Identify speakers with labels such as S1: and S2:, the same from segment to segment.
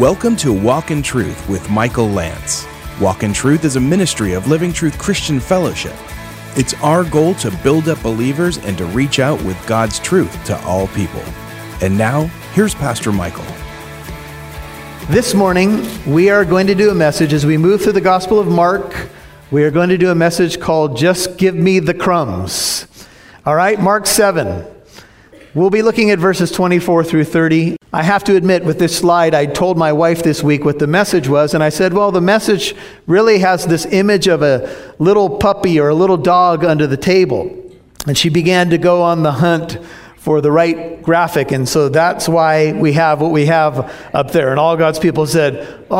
S1: Welcome to Walk in Truth with Michael Lance. Walk in Truth is a ministry of Living Truth Christian Fellowship. It's our goal to build up believers and to reach out with God's truth to all people. And now, here's Pastor Michael.
S2: This morning, we are going to do a message as we move through the Gospel of Mark. We are going to do a message called Just Give Me the Crumbs. All right, Mark 7. We'll be looking at verses 24 through 30. I have to admit, with this slide, I told my wife this week what the message was, and I said, Well, the message really has this image of a little puppy or a little dog under the table. And she began to go on the hunt for the right graphic, and so that's why we have what we have up there. And all God's people said, Aww.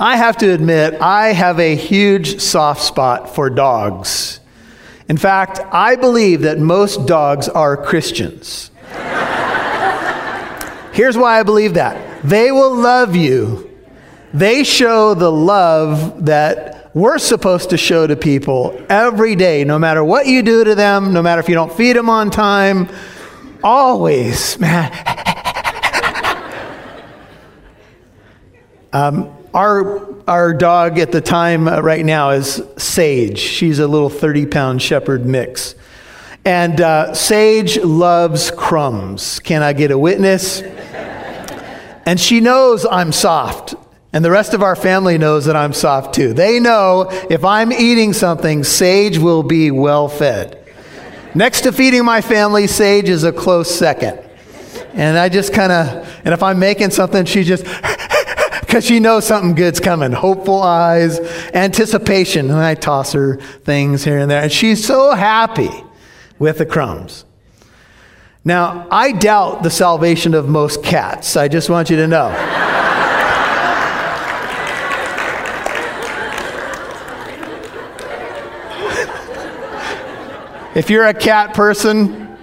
S2: I have to admit, I have a huge soft spot for dogs. In fact, I believe that most dogs are Christians. Here's why I believe that they will love you, they show the love that we're supposed to show to people every day, no matter what you do to them, no matter if you don't feed them on time. Always, man. um, our, our dog at the time uh, right now is Sage. She's a little 30 pound shepherd mix. And uh, Sage loves crumbs. Can I get a witness? and she knows I'm soft. And the rest of our family knows that I'm soft too. They know if I'm eating something, Sage will be well fed. Next to feeding my family, Sage is a close second. And I just kind of, and if I'm making something, she just, because she knows something good's coming. Hopeful eyes, anticipation. And I toss her things here and there. And she's so happy with the crumbs. Now, I doubt the salvation of most cats. I just want you to know. if you're a cat person,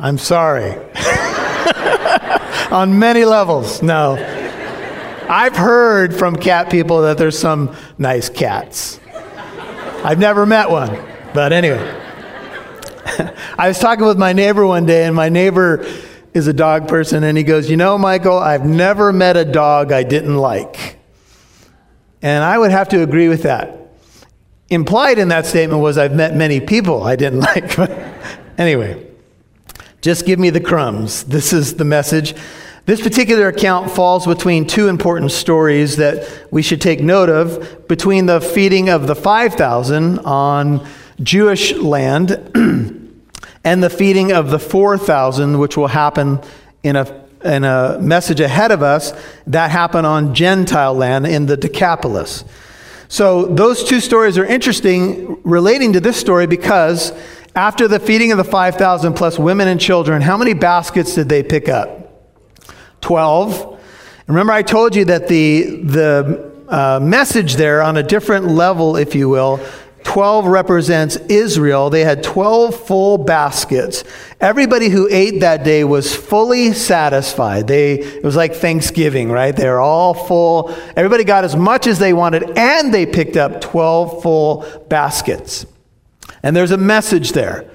S2: I'm sorry. On many levels, no. I've heard from cat people that there's some nice cats. I've never met one, but anyway. I was talking with my neighbor one day, and my neighbor is a dog person, and he goes, You know, Michael, I've never met a dog I didn't like. And I would have to agree with that. Implied in that statement was, I've met many people I didn't like. Anyway, just give me the crumbs. This is the message. This particular account falls between two important stories that we should take note of between the feeding of the 5,000 on Jewish land and the feeding of the 4,000, which will happen in a, in a message ahead of us that happened on Gentile land in the Decapolis. So, those two stories are interesting relating to this story because after the feeding of the 5,000 plus women and children, how many baskets did they pick up? 12. Remember, I told you that the, the uh, message there, on a different level, if you will, 12 represents Israel. They had 12 full baskets. Everybody who ate that day was fully satisfied. They, it was like Thanksgiving, right? They're all full. Everybody got as much as they wanted, and they picked up 12 full baskets. And there's a message there.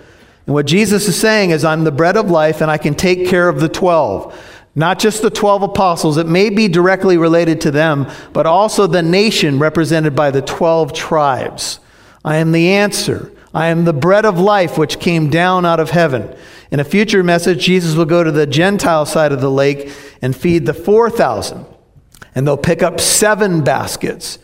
S2: And what Jesus is saying is, I'm the bread of life, and I can take care of the 12 not just the 12 apostles, it may be directly related to them, but also the nation represented by the 12 tribes. I am the answer. I am the bread of life which came down out of heaven. In a future message, Jesus will go to the Gentile side of the lake and feed the 4,000. And they'll pick up seven baskets.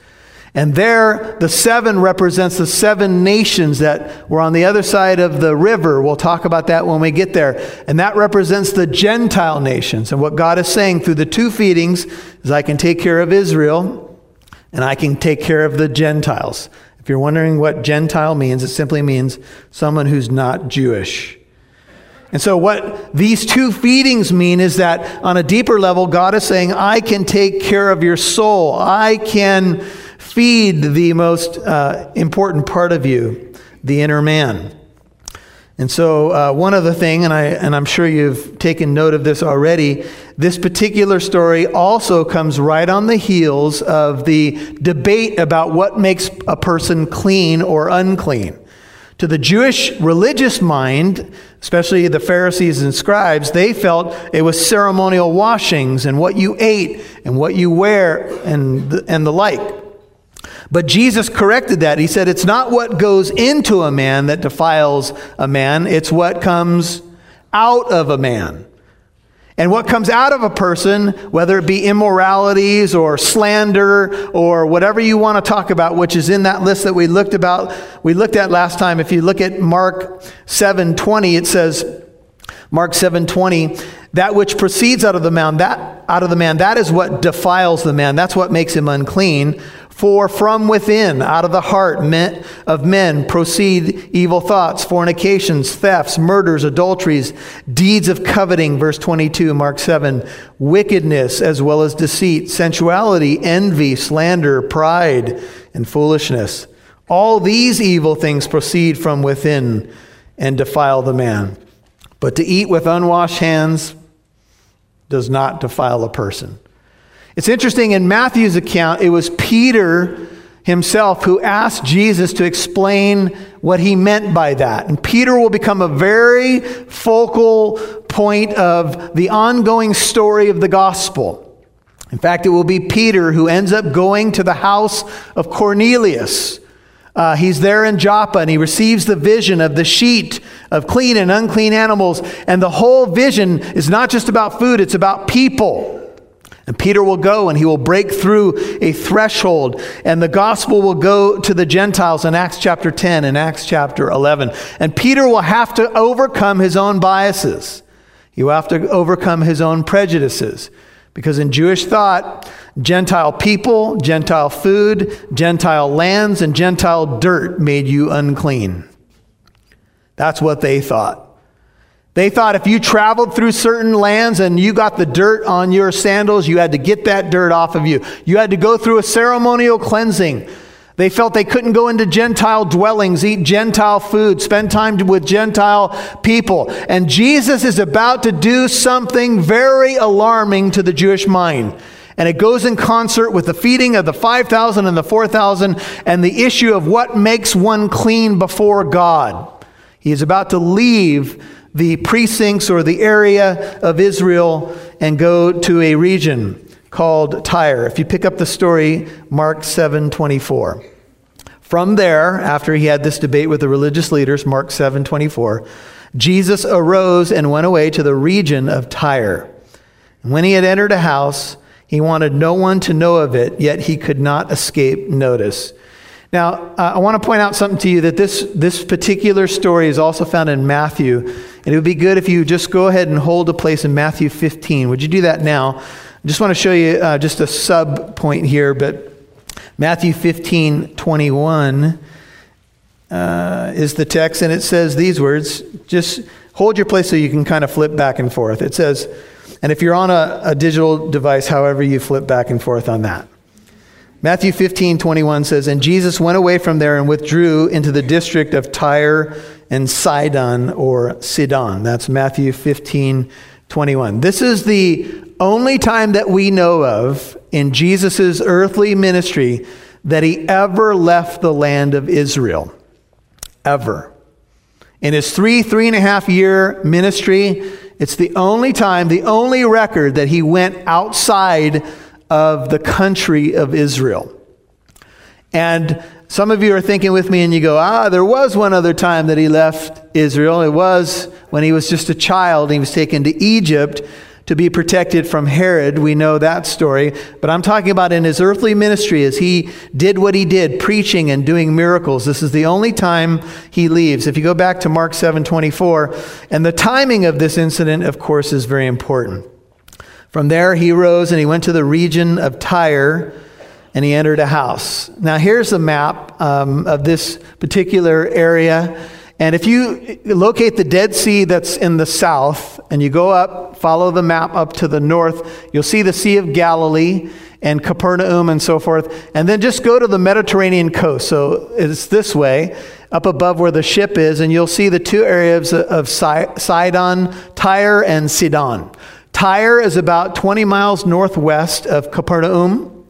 S2: And there, the seven represents the seven nations that were on the other side of the river. We'll talk about that when we get there. And that represents the Gentile nations. And what God is saying through the two feedings is I can take care of Israel and I can take care of the Gentiles. If you're wondering what Gentile means, it simply means someone who's not Jewish. And so, what these two feedings mean is that on a deeper level, God is saying, I can take care of your soul. I can feed the most uh, important part of you, the inner man. And so, uh, one other thing, and, I, and I'm sure you've taken note of this already, this particular story also comes right on the heels of the debate about what makes a person clean or unclean. To the Jewish religious mind, especially the Pharisees and scribes, they felt it was ceremonial washings and what you ate and what you wear and the, and the like. But Jesus corrected that. He said, It's not what goes into a man that defiles a man, it's what comes out of a man. And what comes out of a person, whether it be immoralities or slander or whatever you want to talk about, which is in that list that we looked about, we looked at last time. If you look at Mark 7:20, it says, Mark 7:20, that which proceeds out of the man, that out of the man, that is what defiles the man. That's what makes him unclean. For from within, out of the heart of men, proceed evil thoughts, fornications, thefts, murders, adulteries, deeds of coveting, verse 22, Mark 7, wickedness as well as deceit, sensuality, envy, slander, pride, and foolishness. All these evil things proceed from within and defile the man. But to eat with unwashed hands does not defile a person. It's interesting, in Matthew's account, it was Peter himself who asked Jesus to explain what he meant by that. And Peter will become a very focal point of the ongoing story of the gospel. In fact, it will be Peter who ends up going to the house of Cornelius. Uh, he's there in Joppa and he receives the vision of the sheet of clean and unclean animals. And the whole vision is not just about food, it's about people. And Peter will go and he will break through a threshold, and the gospel will go to the Gentiles in Acts chapter 10 and Acts chapter 11. And Peter will have to overcome his own biases, he will have to overcome his own prejudices. Because in Jewish thought, Gentile people, Gentile food, Gentile lands, and Gentile dirt made you unclean. That's what they thought. They thought if you traveled through certain lands and you got the dirt on your sandals, you had to get that dirt off of you. You had to go through a ceremonial cleansing. They felt they couldn't go into Gentile dwellings, eat Gentile food, spend time with Gentile people. And Jesus is about to do something very alarming to the Jewish mind. And it goes in concert with the feeding of the 5,000 and the 4,000 and the issue of what makes one clean before God. He is about to leave the precincts or the area of Israel and go to a region called Tyre. If you pick up the story, Mark 7:24. From there, after he had this debate with the religious leaders, Mark 7:24, Jesus arose and went away to the region of Tyre. And when he had entered a house, he wanted no one to know of it, yet he could not escape notice. Now, uh, I want to point out something to you that this, this particular story is also found in Matthew. And it would be good if you just go ahead and hold a place in Matthew 15. Would you do that now? I just want to show you uh, just a sub point here, but Matthew 15 21 uh, is the text, and it says these words. Just hold your place so you can kind of flip back and forth. It says, and if you're on a, a digital device, however you flip back and forth on that. Matthew 15, 21 says, And Jesus went away from there and withdrew into the district of Tyre and Sidon or Sidon. That's Matthew 15, 21. This is the only time that we know of in Jesus' earthly ministry that he ever left the land of Israel. Ever. In his three, three and a half year ministry, it's the only time, the only record that he went outside of the country of Israel. And some of you are thinking with me and you go, ah, there was one other time that he left Israel. It was when he was just a child. He was taken to Egypt to be protected from Herod. We know that story. But I'm talking about in his earthly ministry as he did what he did, preaching and doing miracles. This is the only time he leaves. If you go back to Mark 7 24, and the timing of this incident, of course, is very important. From there, he rose and he went to the region of Tyre and he entered a house. Now, here's a map um, of this particular area. And if you locate the Dead Sea that's in the south and you go up, follow the map up to the north, you'll see the Sea of Galilee and Capernaum and so forth. And then just go to the Mediterranean coast. So it's this way, up above where the ship is, and you'll see the two areas of Sidon, Tyre, and Sidon. Tyre is about 20 miles northwest of Capernaum,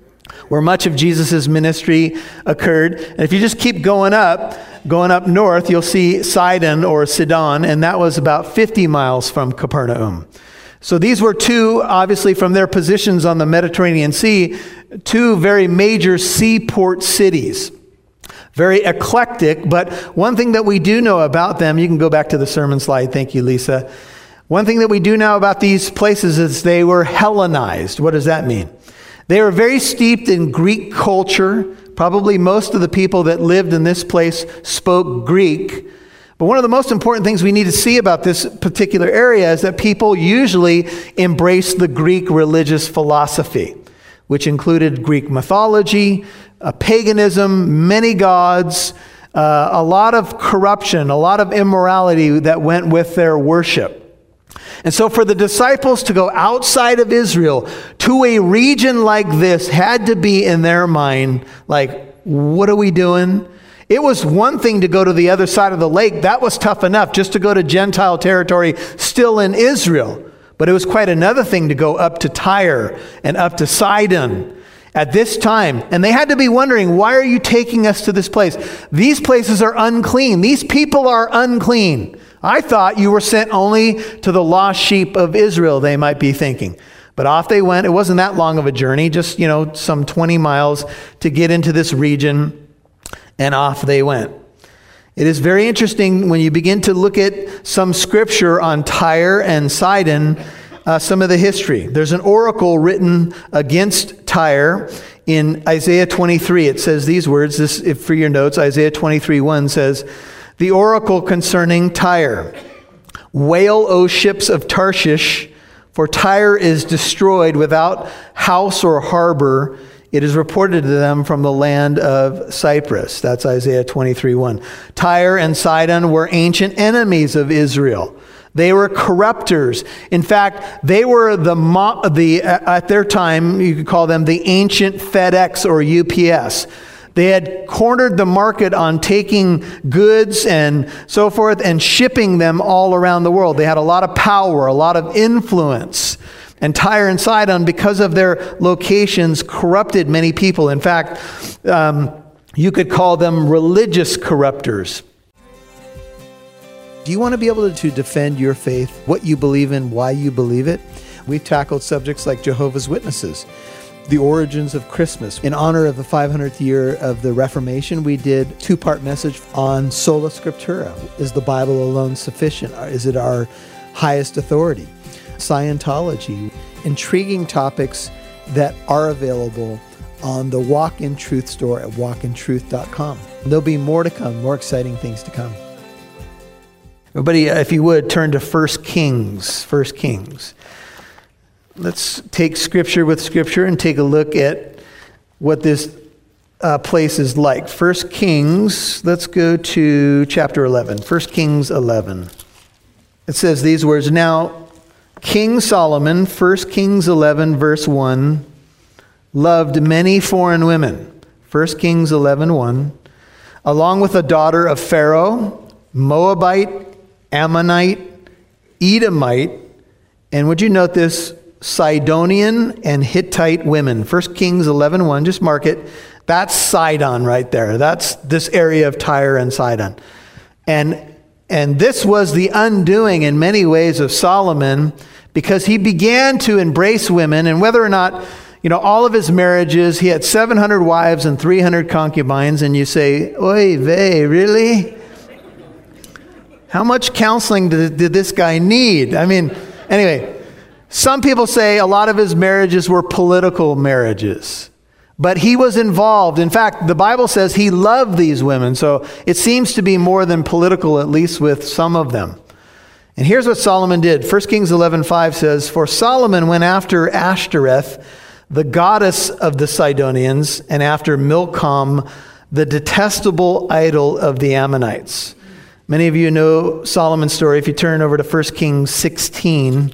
S2: where much of Jesus' ministry occurred. And if you just keep going up, Going up north, you'll see Sidon or Sidon, and that was about 50 miles from Capernaum. So these were two, obviously, from their positions on the Mediterranean Sea, two very major seaport cities. Very eclectic, but one thing that we do know about them, you can go back to the sermon slide. Thank you, Lisa. One thing that we do know about these places is they were Hellenized. What does that mean? They were very steeped in Greek culture. Probably most of the people that lived in this place spoke Greek. But one of the most important things we need to see about this particular area is that people usually embrace the Greek religious philosophy, which included Greek mythology, uh, paganism, many gods, uh, a lot of corruption, a lot of immorality that went with their worship. And so, for the disciples to go outside of Israel to a region like this had to be in their mind like, what are we doing? It was one thing to go to the other side of the lake. That was tough enough just to go to Gentile territory still in Israel. But it was quite another thing to go up to Tyre and up to Sidon at this time. And they had to be wondering, why are you taking us to this place? These places are unclean. These people are unclean. I thought you were sent only to the lost sheep of Israel, they might be thinking. But off they went. It wasn't that long of a journey, just, you know, some 20 miles to get into this region, and off they went. It is very interesting when you begin to look at some scripture on Tyre and Sidon, uh, some of the history. There's an oracle written against Tyre in Isaiah 23. It says these words, this, for your notes, Isaiah 23 1 says, the oracle concerning Tyre. Wail, O ships of Tarshish, for Tyre is destroyed without house or harbor. It is reported to them from the land of Cyprus. That's Isaiah 23 1. Tyre and Sidon were ancient enemies of Israel. They were corrupters. In fact, they were the, the at their time, you could call them the ancient FedEx or UPS. They had cornered the market on taking goods and so forth and shipping them all around the world. They had a lot of power, a lot of influence. And Tyre and Sidon, because of their locations, corrupted many people. In fact, um, you could call them religious corrupters. Do you want to be able to defend your faith, what you believe in, why you believe it? We've tackled subjects like Jehovah's Witnesses the origins of Christmas. In honor of the 500th year of the Reformation, we did two-part message on sola scriptura. Is the Bible alone sufficient? Is it our highest authority? Scientology, intriguing topics that are available on the Walk in Truth store at walkintruth.com. There'll be more to come, more exciting things to come. Everybody, uh, if you would, turn to 1 Kings. 1 Kings. Let's take scripture with scripture and take a look at what this uh, place is like. First Kings, let's go to chapter 11. First Kings 11. It says these words Now, King Solomon, 1 Kings 11, verse 1, loved many foreign women. 1 Kings 11, 1. Along with a daughter of Pharaoh, Moabite, Ammonite, Edomite, and would you note this? Sidonian and Hittite women. 1 Kings 11.1, 1, just mark it. That's Sidon right there. That's this area of Tyre and Sidon. And, and this was the undoing in many ways of Solomon because he began to embrace women and whether or not you know, all of his marriages, he had 700 wives and 300 concubines, and you say, Oy vey, really? How much counseling did, did this guy need? I mean, anyway, some people say a lot of his marriages were political marriages, but he was involved. In fact, the Bible says he loved these women, so it seems to be more than political, at least with some of them. And here's what Solomon did. 1 Kings 11:5 says, "For Solomon went after Ashtoreth, the goddess of the Sidonians, and after Milcom, the detestable idol of the Ammonites." Many of you know Solomon's story. If you turn over to 1 Kings 16,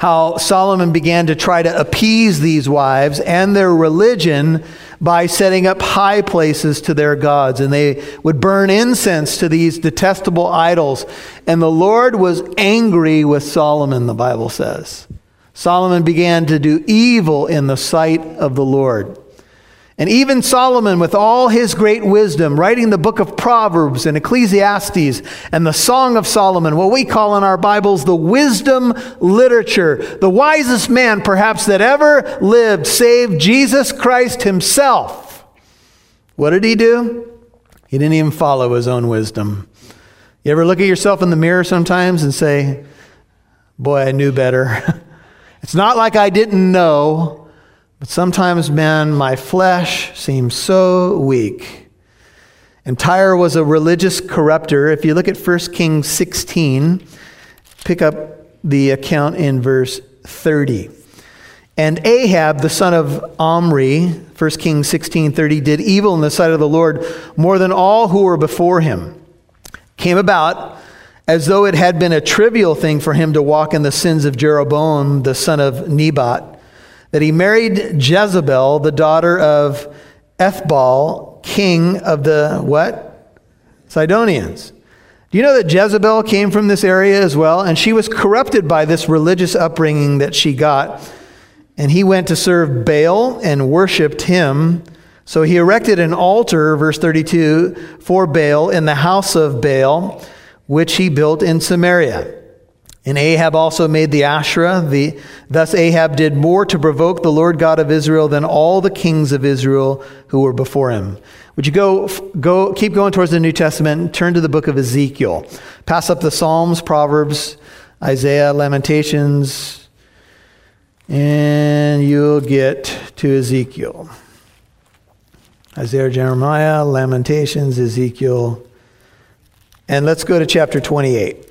S2: how Solomon began to try to appease these wives and their religion by setting up high places to their gods. And they would burn incense to these detestable idols. And the Lord was angry with Solomon, the Bible says. Solomon began to do evil in the sight of the Lord. And even Solomon, with all his great wisdom, writing the book of Proverbs and Ecclesiastes and the Song of Solomon, what we call in our Bibles the wisdom literature, the wisest man perhaps that ever lived, save Jesus Christ himself. What did he do? He didn't even follow his own wisdom. You ever look at yourself in the mirror sometimes and say, Boy, I knew better. it's not like I didn't know. But sometimes, man, my flesh seems so weak. And Tyre was a religious corrupter. If you look at 1 Kings 16, pick up the account in verse 30. And Ahab, the son of Omri, 1 Kings 16:30, did evil in the sight of the Lord more than all who were before him. Came about as though it had been a trivial thing for him to walk in the sins of Jeroboam, the son of Nebat that he married Jezebel, the daughter of Ethbaal, king of the what? Sidonians. Do you know that Jezebel came from this area as well? And she was corrupted by this religious upbringing that she got. And he went to serve Baal and worshiped him. So he erected an altar, verse 32, for Baal in the house of Baal, which he built in Samaria. And Ahab also made the Asherah. The, thus Ahab did more to provoke the Lord God of Israel than all the kings of Israel who were before him. Would you go, go keep going towards the New Testament and turn to the book of Ezekiel? Pass up the Psalms, Proverbs, Isaiah, Lamentations, and you'll get to Ezekiel. Isaiah, Jeremiah, Lamentations, Ezekiel. And let's go to chapter 28.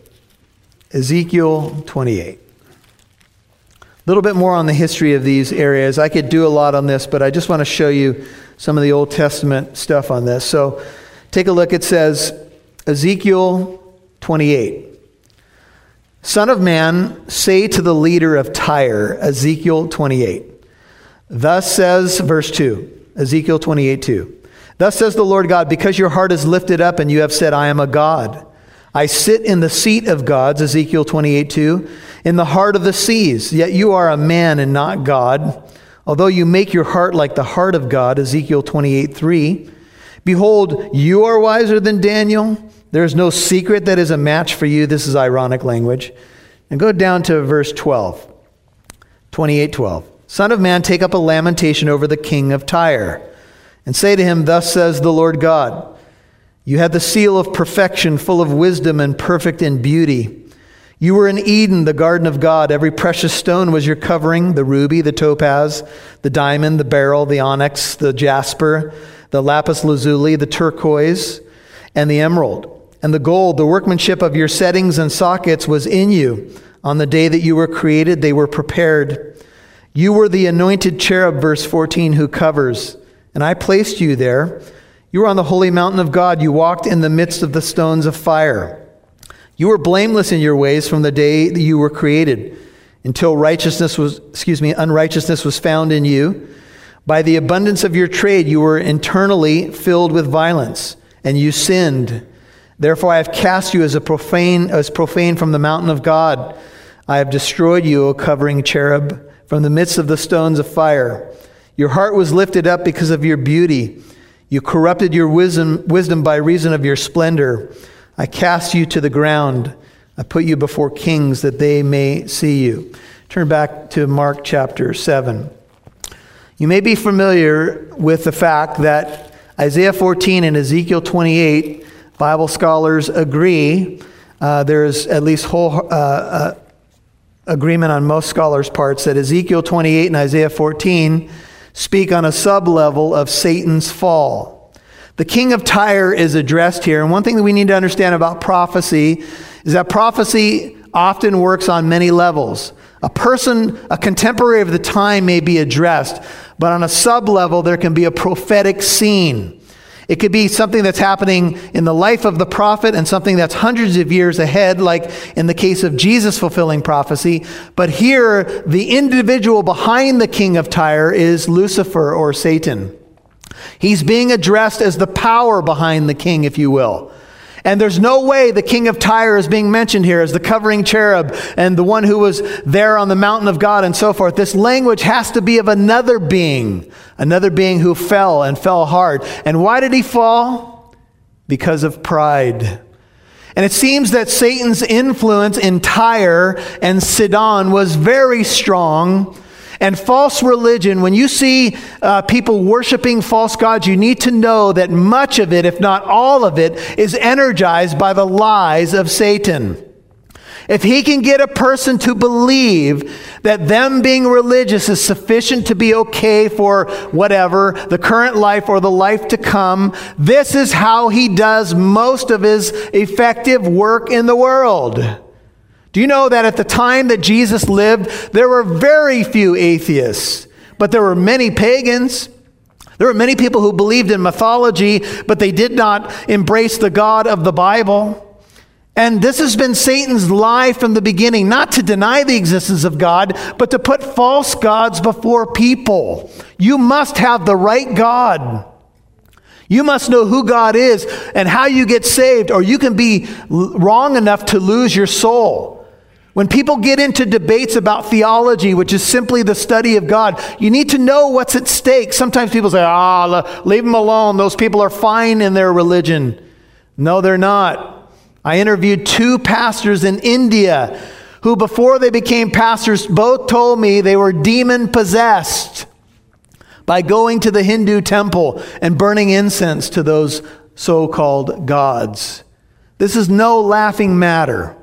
S2: Ezekiel 28. A little bit more on the history of these areas. I could do a lot on this, but I just want to show you some of the Old Testament stuff on this. So take a look. It says, Ezekiel 28. Son of man, say to the leader of Tyre, Ezekiel 28. Thus says, verse 2, Ezekiel 28 2. Thus says the Lord God, because your heart is lifted up and you have said, I am a God. I sit in the seat of gods, Ezekiel 28 2, in the heart of the seas, yet you are a man and not God. Although you make your heart like the heart of God, Ezekiel 28 3. Behold, you are wiser than Daniel. There is no secret that is a match for you. This is ironic language. And go down to verse 12. 28 12. Son of man, take up a lamentation over the king of Tyre, and say to him, Thus says the Lord God. You had the seal of perfection, full of wisdom and perfect in beauty. You were in Eden, the garden of God. Every precious stone was your covering the ruby, the topaz, the diamond, the beryl, the onyx, the jasper, the lapis lazuli, the turquoise, and the emerald. And the gold, the workmanship of your settings and sockets, was in you. On the day that you were created, they were prepared. You were the anointed cherub, verse 14, who covers. And I placed you there. You were on the holy mountain of God. You walked in the midst of the stones of fire. You were blameless in your ways from the day that you were created until righteousness was, excuse me, unrighteousness was found in you. By the abundance of your trade, you were internally filled with violence, and you sinned. Therefore, I have cast you as a profane, as profane from the mountain of God. I have destroyed you, O covering cherub, from the midst of the stones of fire. Your heart was lifted up because of your beauty. You corrupted your wisdom, wisdom by reason of your splendor. I cast you to the ground. I put you before kings that they may see you. Turn back to Mark chapter 7. You may be familiar with the fact that Isaiah 14 and Ezekiel 28, Bible scholars agree. Uh, there's at least whole uh, uh, agreement on most scholars' parts that Ezekiel 28 and Isaiah 14 speak on a sub level of Satan's fall. The king of Tyre is addressed here. And one thing that we need to understand about prophecy is that prophecy often works on many levels. A person, a contemporary of the time, may be addressed, but on a sub level, there can be a prophetic scene. It could be something that's happening in the life of the prophet and something that's hundreds of years ahead, like in the case of Jesus fulfilling prophecy. But here, the individual behind the king of Tyre is Lucifer or Satan. He's being addressed as the power behind the king, if you will. And there's no way the king of Tyre is being mentioned here as the covering cherub and the one who was there on the mountain of God and so forth. This language has to be of another being, another being who fell and fell hard. And why did he fall? Because of pride. And it seems that Satan's influence in Tyre and Sidon was very strong and false religion, when you see uh, people worshiping false gods, you need to know that much of it, if not all of it, is energized by the lies of Satan. If he can get a person to believe that them being religious is sufficient to be okay for whatever, the current life or the life to come, this is how he does most of his effective work in the world. Do you know that at the time that Jesus lived, there were very few atheists, but there were many pagans? There were many people who believed in mythology, but they did not embrace the God of the Bible. And this has been Satan's lie from the beginning, not to deny the existence of God, but to put false gods before people. You must have the right God. You must know who God is and how you get saved, or you can be wrong enough to lose your soul. When people get into debates about theology, which is simply the study of God, you need to know what's at stake. Sometimes people say, ah, leave them alone. Those people are fine in their religion. No, they're not. I interviewed two pastors in India who, before they became pastors, both told me they were demon possessed by going to the Hindu temple and burning incense to those so called gods. This is no laughing matter.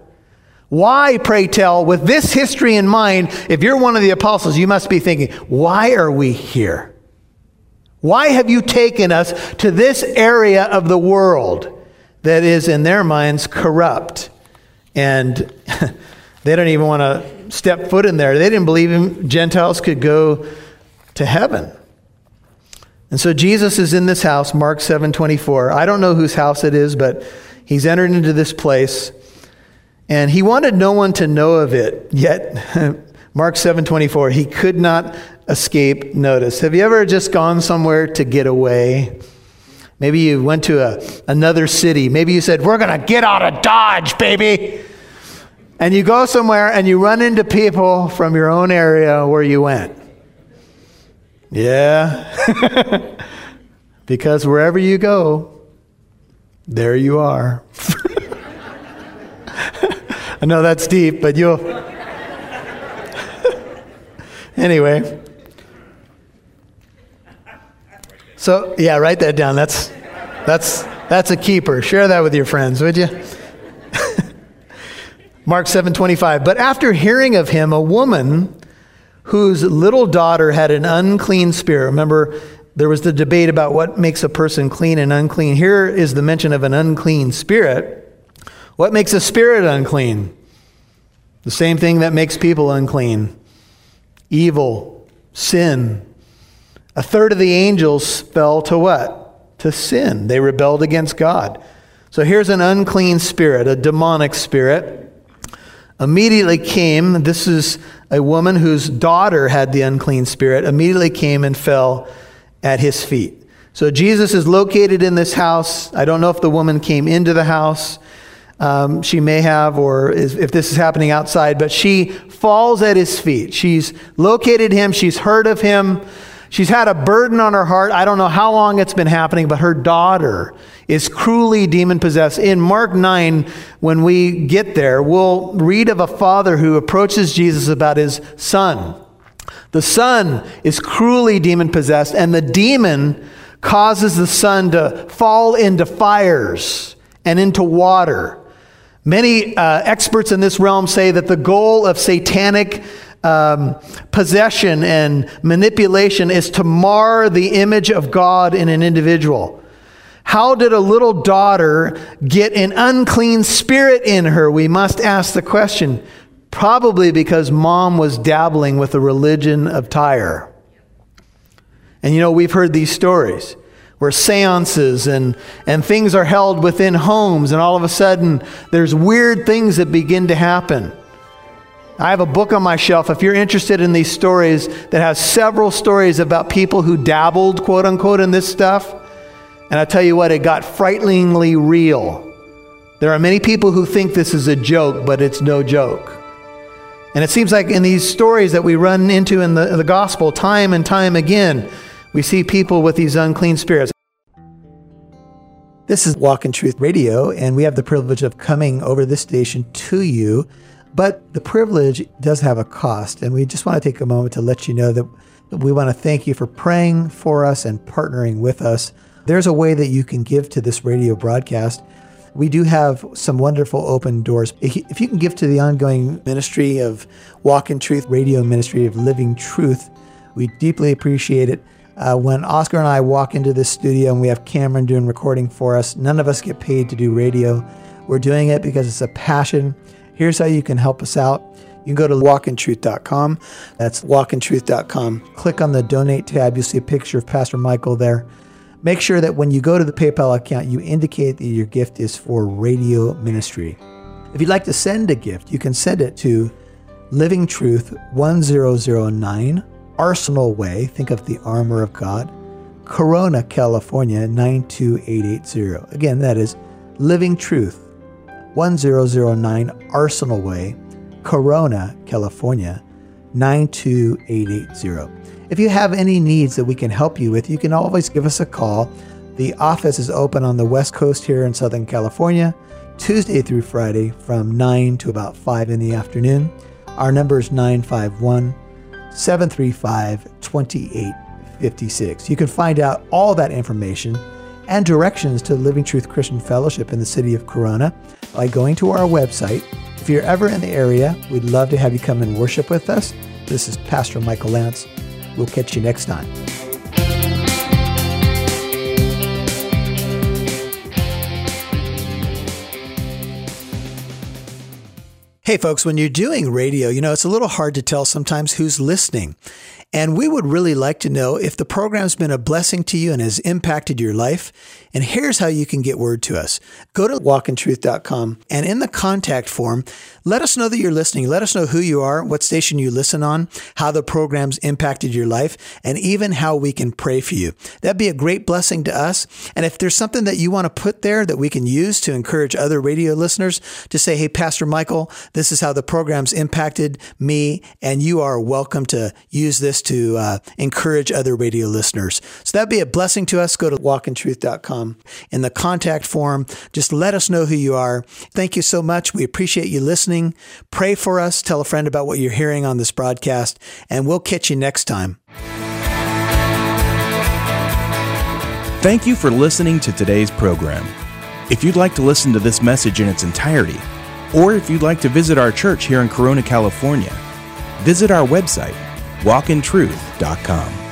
S2: Why, pray tell, with this history in mind, if you're one of the apostles, you must be thinking, why are we here? Why have you taken us to this area of the world that is, in their minds, corrupt? And they don't even want to step foot in there. They didn't believe Gentiles could go to heaven. And so Jesus is in this house, Mark 7 24. I don't know whose house it is, but he's entered into this place. And he wanted no one to know of it, yet Mark 7:24, he could not escape notice. Have you ever just gone somewhere to get away? Maybe you went to a, another city. Maybe you said, We're going to get out of Dodge, baby. And you go somewhere and you run into people from your own area where you went. Yeah. because wherever you go, there you are. I know that's deep, but you'll. anyway. So, yeah, write that down. That's, that's, that's a keeper. Share that with your friends, would you? Mark 7:25. But after hearing of him, a woman whose little daughter had an unclean spirit. Remember, there was the debate about what makes a person clean and unclean. Here is the mention of an unclean spirit. What makes a spirit unclean? The same thing that makes people unclean evil, sin. A third of the angels fell to what? To sin. They rebelled against God. So here's an unclean spirit, a demonic spirit. Immediately came, this is a woman whose daughter had the unclean spirit, immediately came and fell at his feet. So Jesus is located in this house. I don't know if the woman came into the house. Um, she may have, or is, if this is happening outside, but she falls at his feet. She's located him, she's heard of him, she's had a burden on her heart. I don't know how long it's been happening, but her daughter is cruelly demon possessed. In Mark 9, when we get there, we'll read of a father who approaches Jesus about his son. The son is cruelly demon possessed, and the demon causes the son to fall into fires and into water. Many uh, experts in this realm say that the goal of satanic um, possession and manipulation is to mar the image of God in an individual. How did a little daughter get an unclean spirit in her? We must ask the question. Probably because mom was dabbling with the religion of Tyre. And you know, we've heard these stories where seances and, and things are held within homes, and all of a sudden there's weird things that begin to happen. I have a book on my shelf. If you're interested in these stories, that has several stories about people who dabbled, quote unquote, in this stuff. And I tell you what, it got frighteningly real. There are many people who think this is a joke, but it's no joke. And it seems like in these stories that we run into in the, the gospel, time and time again, we see people with these unclean spirits. This is Walk in Truth Radio, and we have the privilege of coming over this station to you. But the privilege does have a cost, and we just want to take a moment to let you know that we want to thank you for praying for us and partnering with us. There's a way that you can give to this radio broadcast. We do have some wonderful open doors. If you can give to the ongoing ministry of Walk in Truth Radio Ministry of Living Truth, we deeply appreciate it. Uh, when Oscar and I walk into this studio and we have Cameron doing recording for us, none of us get paid to do radio. We're doing it because it's a passion. Here's how you can help us out. You can go to walkintruth.com. That's walkintruth.com. Click on the donate tab. You'll see a picture of Pastor Michael there. Make sure that when you go to the PayPal account, you indicate that your gift is for radio ministry. If you'd like to send a gift, you can send it to Living Truth 1009 Arsenal Way, think of the armor of God, Corona, California 92880. Again, that is Living Truth 1009 Arsenal Way, Corona, California 92880. If you have any needs that we can help you with, you can always give us a call. The office is open on the West Coast here in Southern California, Tuesday through Friday from 9 to about 5 in the afternoon. Our number is 951 735 2856. You can find out all that information and directions to Living Truth Christian Fellowship in the city of Corona by going to our website. If you're ever in the area, we'd love to have you come and worship with us. This is Pastor Michael Lance. We'll catch you next time. Hey, folks, when you're doing radio, you know, it's a little hard to tell sometimes who's listening. And we would really like to know if the program's been a blessing to you and has impacted your life. And here's how you can get word to us. Go to walkintruth.com and in the contact form, let us know that you're listening. Let us know who you are, what station you listen on, how the program's impacted your life, and even how we can pray for you. That'd be a great blessing to us. And if there's something that you want to put there that we can use to encourage other radio listeners to say, Hey, Pastor Michael, this is how the program's impacted me, and you are welcome to use this to uh, encourage other radio listeners. So that'd be a blessing to us. Go to walkintruth.com. In the contact form, just let us know who you are. Thank you so much. We appreciate you listening listening. Pray for us. Tell a friend about what you're hearing on this broadcast, and we'll catch you next time.
S1: Thank you for listening to today's program. If you'd like to listen to this message in its entirety, or if you'd like to visit our church here in Corona, California, visit our website, walkintruth.com.